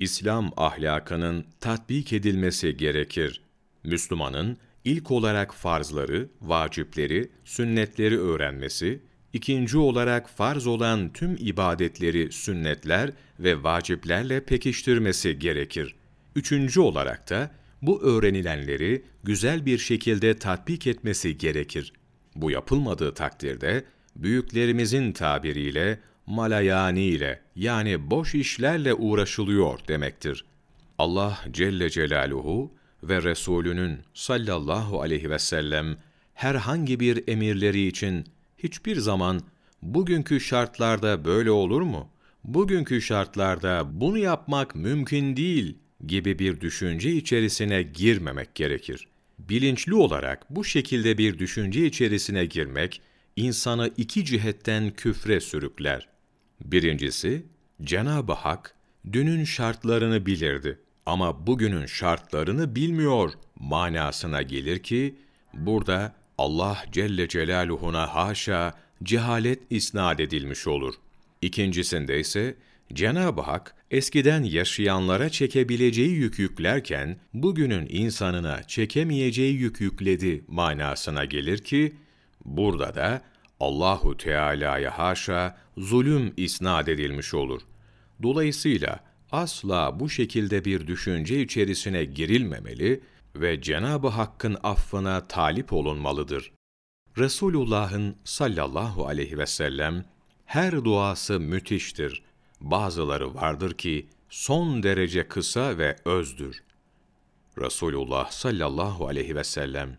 İslam ahlakının tatbik edilmesi gerekir. Müslümanın ilk olarak farzları, vacipleri, sünnetleri öğrenmesi, ikinci olarak farz olan tüm ibadetleri sünnetler ve vaciplerle pekiştirmesi gerekir. Üçüncü olarak da bu öğrenilenleri güzel bir şekilde tatbik etmesi gerekir. Bu yapılmadığı takdirde büyüklerimizin tabiriyle malayani ile yani boş işlerle uğraşılıyor demektir. Allah Celle Celaluhu ve Resulünün sallallahu aleyhi ve sellem herhangi bir emirleri için hiçbir zaman bugünkü şartlarda böyle olur mu? Bugünkü şartlarda bunu yapmak mümkün değil gibi bir düşünce içerisine girmemek gerekir. Bilinçli olarak bu şekilde bir düşünce içerisine girmek, insanı iki cihetten küfre sürükler. Birincisi, Cenab-ı Hak, dünün şartlarını bilirdi ama bugünün şartlarını bilmiyor manasına gelir ki, burada Allah Celle Celaluhu'na haşa cehalet isnat edilmiş olur. İkincisinde ise Cenab-ı Hak eskiden yaşayanlara çekebileceği yük yüklerken bugünün insanına çekemeyeceği yük yükledi manasına gelir ki burada da Allahu Teala'ya haşa zulüm isnat edilmiş olur. Dolayısıyla asla bu şekilde bir düşünce içerisine girilmemeli ve Cenab-ı Hakk'ın affına talip olunmalıdır. Resulullah'ın sallallahu aleyhi ve sellem her duası müthiştir. Bazıları vardır ki son derece kısa ve özdür. Resulullah sallallahu aleyhi ve sellem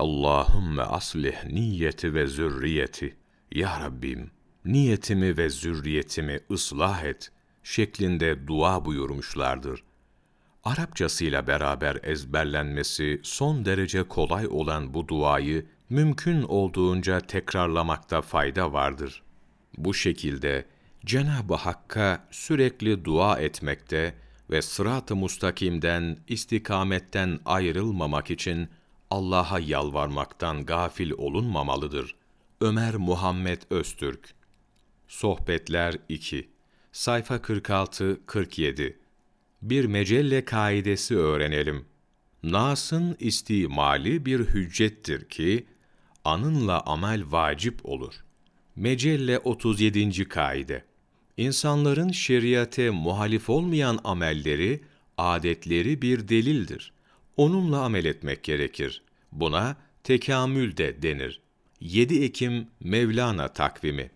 Allahümme aslih niyeti ve zürriyeti. Ya Rabbim, niyetimi ve zürriyetimi ıslah et şeklinde dua buyurmuşlardır. Arapçasıyla beraber ezberlenmesi son derece kolay olan bu duayı mümkün olduğunca tekrarlamakta fayda vardır. Bu şekilde Cenab-ı Hakk'a sürekli dua etmekte ve sırat-ı mustakimden, istikametten ayrılmamak için Allah'a yalvarmaktan gafil olunmamalıdır. Ömer Muhammed Öztürk Sohbetler 2 Sayfa 46-47 Bir mecelle kaidesi öğrenelim. Nas'ın istimali bir hüccettir ki, anınla amel vacip olur. Mecelle 37. kaide İnsanların şeriate muhalif olmayan amelleri, adetleri bir delildir. Onunla amel etmek gerekir. Buna tekamül de denir. 7 Ekim Mevlana takvimi